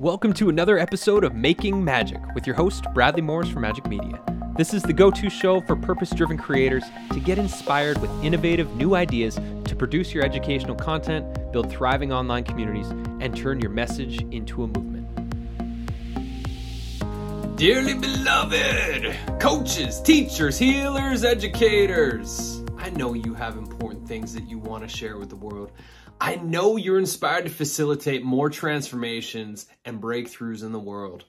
Welcome to another episode of Making Magic with your host, Bradley Morris from Majik Media. This is the go to show for purpose driven creators to get inspired with innovative new ideas to produce your educational content, build thriving online communities, and turn your message into a movement. Dearly beloved coaches, teachers, healers, educators, I know you have important things that you want to share with the world. I know you're inspired to facilitate more transformations and breakthroughs in the world.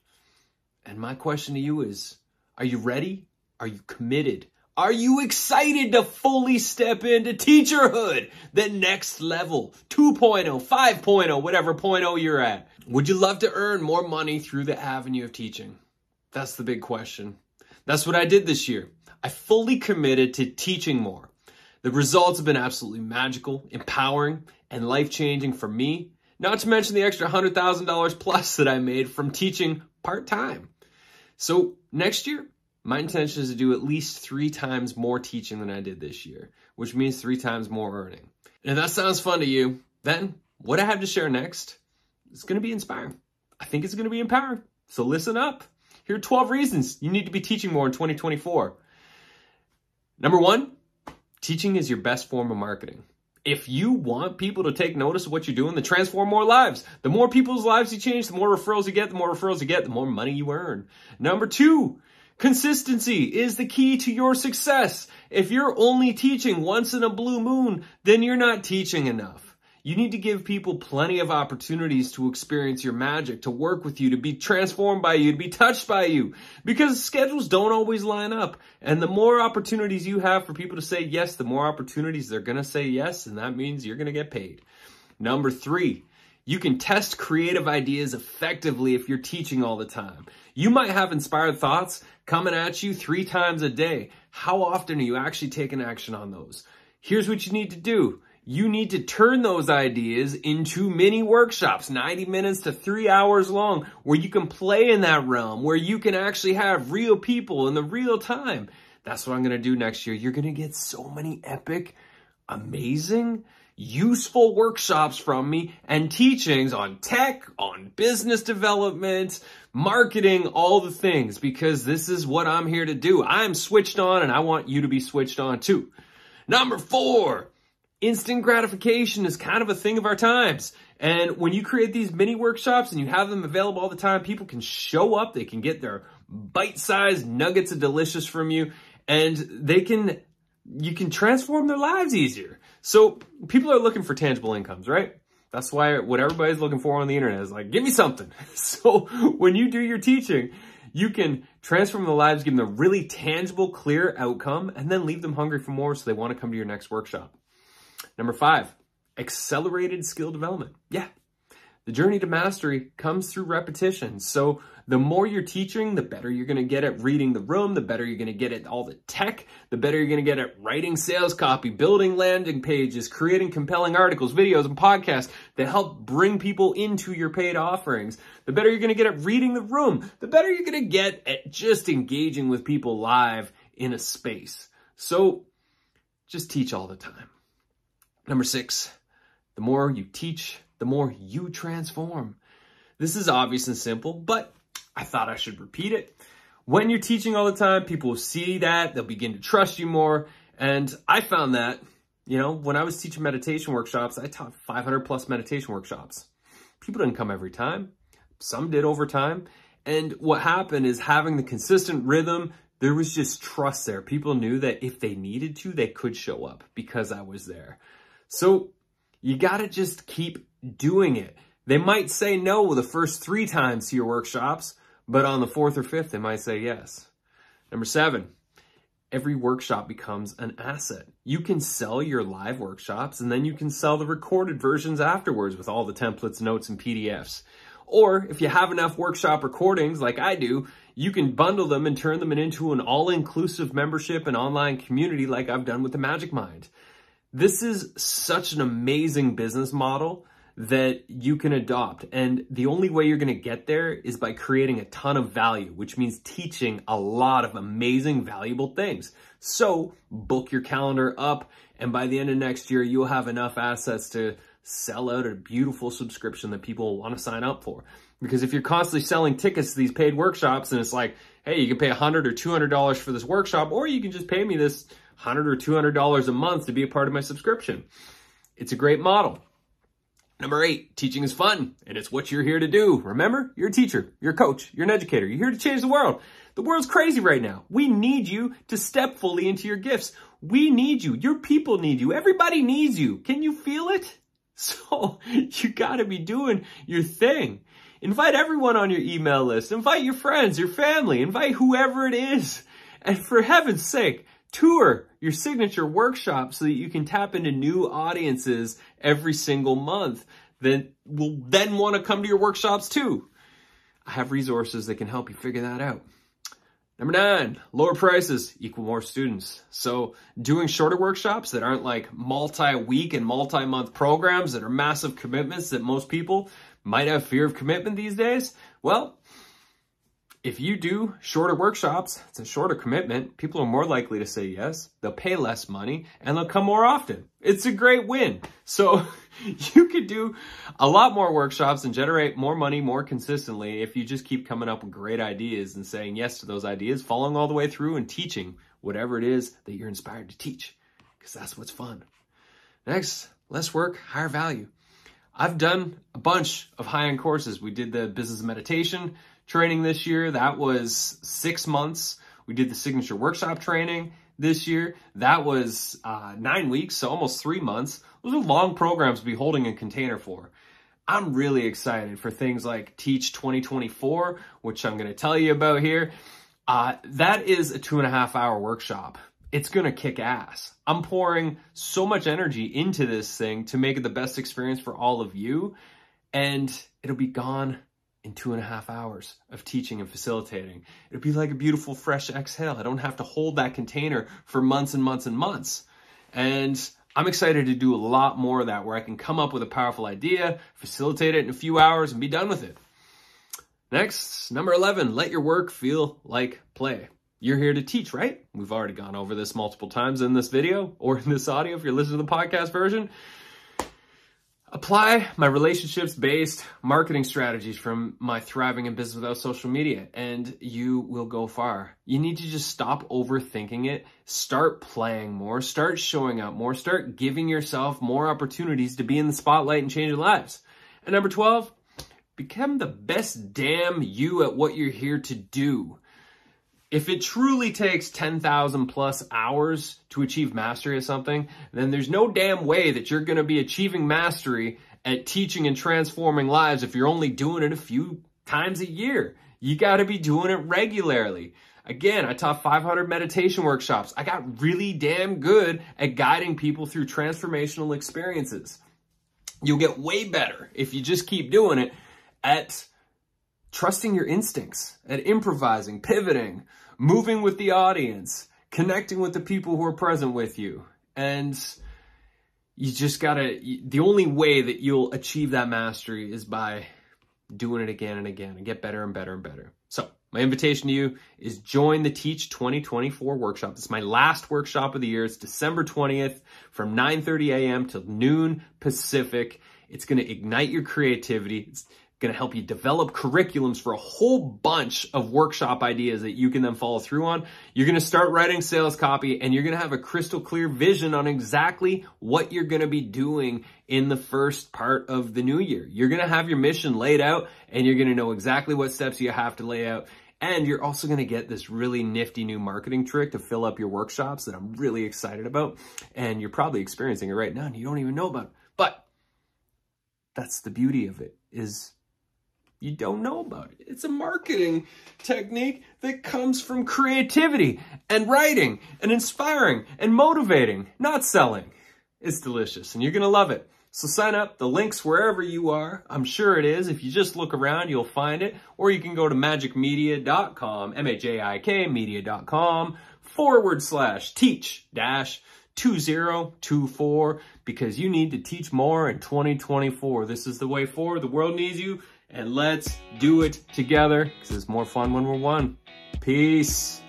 And my question to you is Are you ready? Are you committed? Are you excited to fully step into teacherhood? The next level, 2.0, 5.0, whatever point oh you're at. Would you love to earn more money through the avenue of teaching? That's the big question. That's what I did this year. I fully committed to teaching more. The results have been absolutely magical, empowering, and life changing for me, not to mention the extra $100,000 plus that I made from teaching part time. So, next year, my intention is to do at least three times more teaching than I did this year, which means three times more earning. And if that sounds fun to you, then what I have to share next is going to be inspiring. I think it's going to be empowering. So, listen up. Here are 12 reasons you need to be teaching more in 2024. Number one, teaching is your best form of marketing if you want people to take notice of what you're doing, to transform more lives. The more people's lives you change, the more referrals you get, the more referrals you get, the more money you earn. Number two, consistency is the key to your success. If you're only teaching once in a blue moon, then you're not teaching enough. You need to give people plenty of opportunities to experience your magic, to work with you, to be transformed by you, to be touched by you. Because schedules don't always line up. And the more opportunities you have for people to say yes, the more opportunities they're going to say yes. And that means you're going to get paid. Number three, you can test creative ideas effectively if you're teaching all the time. You might have inspired thoughts coming at you three times a day. How often are you actually taking action on those? Here's what you need to do you need to turn those ideas into mini workshops, 90 minutes to three hours long, where you can play in that realm, where you can actually have real people in the real time. That's what I'm going to do next year. You're going to get so many epic, amazing, useful workshops from me and teachings on tech, on business development, marketing, all the things, because this is what I'm here to do. I'm switched on and I want you to be switched on too. Number four, instant gratification is kind of a thing of our times. And when you create these mini workshops and you have them available all the time, people can show up, they can get their bite sized nuggets of delicious from you, and they can, you can transform their lives easier. So people are looking for tangible incomes, right? That's why what everybody's looking for on the internet is like, give me something. So when you do your teaching, you can transform the lives, give them a really tangible, clear outcome, and then leave them hungry for more so they want to come to your next workshop. Number five, accelerated skill development. Yeah. The journey to mastery comes through repetition. So the more you're teaching, the better you're going to get at reading the room, the better you're going to get at all the tech, the better you're going to get at writing sales copy, building landing pages, creating compelling articles, videos, and podcasts that help bring people into your paid offerings. The better you're going to get at reading the room, the better you're going to get at just engaging with people live in a space. So just teach all the time. Number six, the more you teach, the more you transform. This is obvious and simple, but I thought I should repeat it. When you're teaching all the time, people will see that, they'll begin to trust you more. And I found that, you know, when I was teaching meditation workshops, I taught 500 plus meditation workshops. People didn't come every time, some did over time. And what happened is having the consistent rhythm, there was just trust there. People knew that if they needed to, they could show up because I was there. So you got to just keep doing it. They might say no the first three times to your workshops, but on the fourth or fifth, they might say yes. Number seven, every workshop becomes an asset. You can sell your live workshops and then you can sell the recorded versions afterwards with all the templates, notes, and PDFs. Or if you have enough workshop recordings like I do, you can bundle them and turn them into an all inclusive membership and online community like I've done with the Magic Mind. This is such an amazing business model that you can adopt. And the only way you're going to get there is by creating a ton of value, which means teaching a lot of amazing, valuable things. So book your calendar up. And by the end of next year, you'll have enough assets to sell out a beautiful subscription that people want to sign up for. Because if you're constantly selling tickets to these paid workshops and it's like, hey, you can pay 100 or $200 for this workshop, or you can just pay me this 100 or $200 a month to be a part of my subscription. It's a great model. Number eight, teaching is fun and it's what you're here to do. Remember, you're a teacher, you're a coach, you're an educator. You're here to change the world. The world's crazy right now. We need you to step fully into your gifts. We need you. Your people need you. Everybody needs you. Can you feel it? So you gotta be doing your thing. Invite everyone on your email list. Invite your friends, your family, invite whoever it is. And for heaven's sake, tour your signature workshop so that you can tap into new audiences every single month that will then want to come to your workshops too. I have resources that can help you figure that out. Number nine, lower prices equal more students. So doing shorter workshops that aren't like multi-week and multi-month programs that are massive commitments that most people might have fear of commitment these days. Well, if you do shorter workshops, it's a shorter commitment. People are more likely to say yes. They'll pay less money and they'll come more often. It's a great win. So you could do a lot more workshops and generate more money more consistently if you just keep coming up with great ideas and saying yes to those ideas, following all the way through and teaching whatever it is that you're inspired to teach because that's what's fun. Next, less work, higher value. I've done a bunch of high end courses. We did the business meditation training this year. That was six months. We did the signature workshop training this year. That was uh, nine weeks, so almost three months. Those are long programs to be holding a container for. I'm really excited for things like Teach 2024, which I'm going to tell you about here. Uh, that is a two and a half hour workshop. It's going to kick ass. I'm pouring so much energy into this thing to make it the best experience for all of you, and it'll be gone in two and a half hours of teaching and facilitating. It'd be like a beautiful fresh exhale. I don't have to hold that container for months and months and months. And I'm excited to do a lot more of that where I can come up with a powerful idea, facilitate it in a few hours, and be done with it. Next, number 11, let your work feel like play. You're here to teach, right? We've already gone over this multiple times in this video or in this audio if you're listening to the podcast version. Apply my relationships based marketing strategies from my thriving in business without social media and you will go far. You need to just stop overthinking it, start playing more, start showing up more, start giving yourself more opportunities to be in the spotlight and change your lives. And number 12, become the best damn you at what you're here to do. If it truly takes 10,000 plus hours to achieve mastery of something, then there's no damn way that you're going to be achieving mastery at teaching and transforming lives if you're only doing it a few times a year. You got to be doing it regularly. Again, I taught 500 meditation workshops. I got really damn good at guiding people through transformational experiences. You'll get way better if you just keep doing it at trusting your instincts, at improvising, pivoting, moving with the audience, connecting with the people who are present with you. And you just gotta, the only way that you'll achieve that mastery is by doing it again and again and get better and better and better. So, my invitation to you is join the Teach 2024 workshop. It's my last workshop of the year. It's December 20th from 9:30 a.m. to noon Pacific. It's going to ignite your creativity. It's going to help you develop curriculums for a whole bunch of workshop ideas that you can then follow through on. You're going to start writing sales copy and you're going to have a crystal clear vision on exactly what you're going to be doing in the first part of the new year. You're going to have your mission laid out and you're going to know exactly what steps you have to lay out. And you're also going to get this really nifty new marketing trick to fill up your workshops that I'm really excited about. And you're probably experiencing it right now and you don't even know about it. But that's the beauty of it is you don't know about it. It's a marketing technique that comes from creativity and writing and inspiring and motivating, not selling. It's delicious and you're going to love it. So sign up. The link's wherever you are. I'm sure it is. If you just look around, you'll find it. Or you can go to majikmedia.com, M-A-J-I-K media.com forward slash teach dash 2024 because you need to teach more in 2024. This is the way forward. The world needs you and let's do it together because it's more fun when we're one. Peace.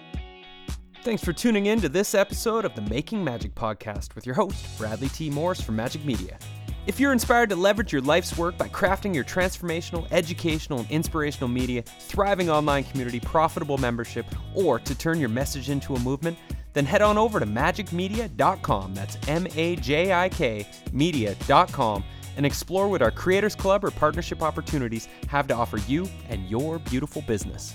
Thanks for tuning in to this episode of the Making Magic podcast with your host, Bradley T. Morris from Majik Media. If you're inspired to leverage your life's work by crafting your transformational, educational, and inspirational media, thriving online community, profitable membership, or to turn your message into a movement, then head on over to majikmedia.com. That's M A J I K media.com and explore what our Creators Club or partnership opportunities have to offer you and your beautiful business.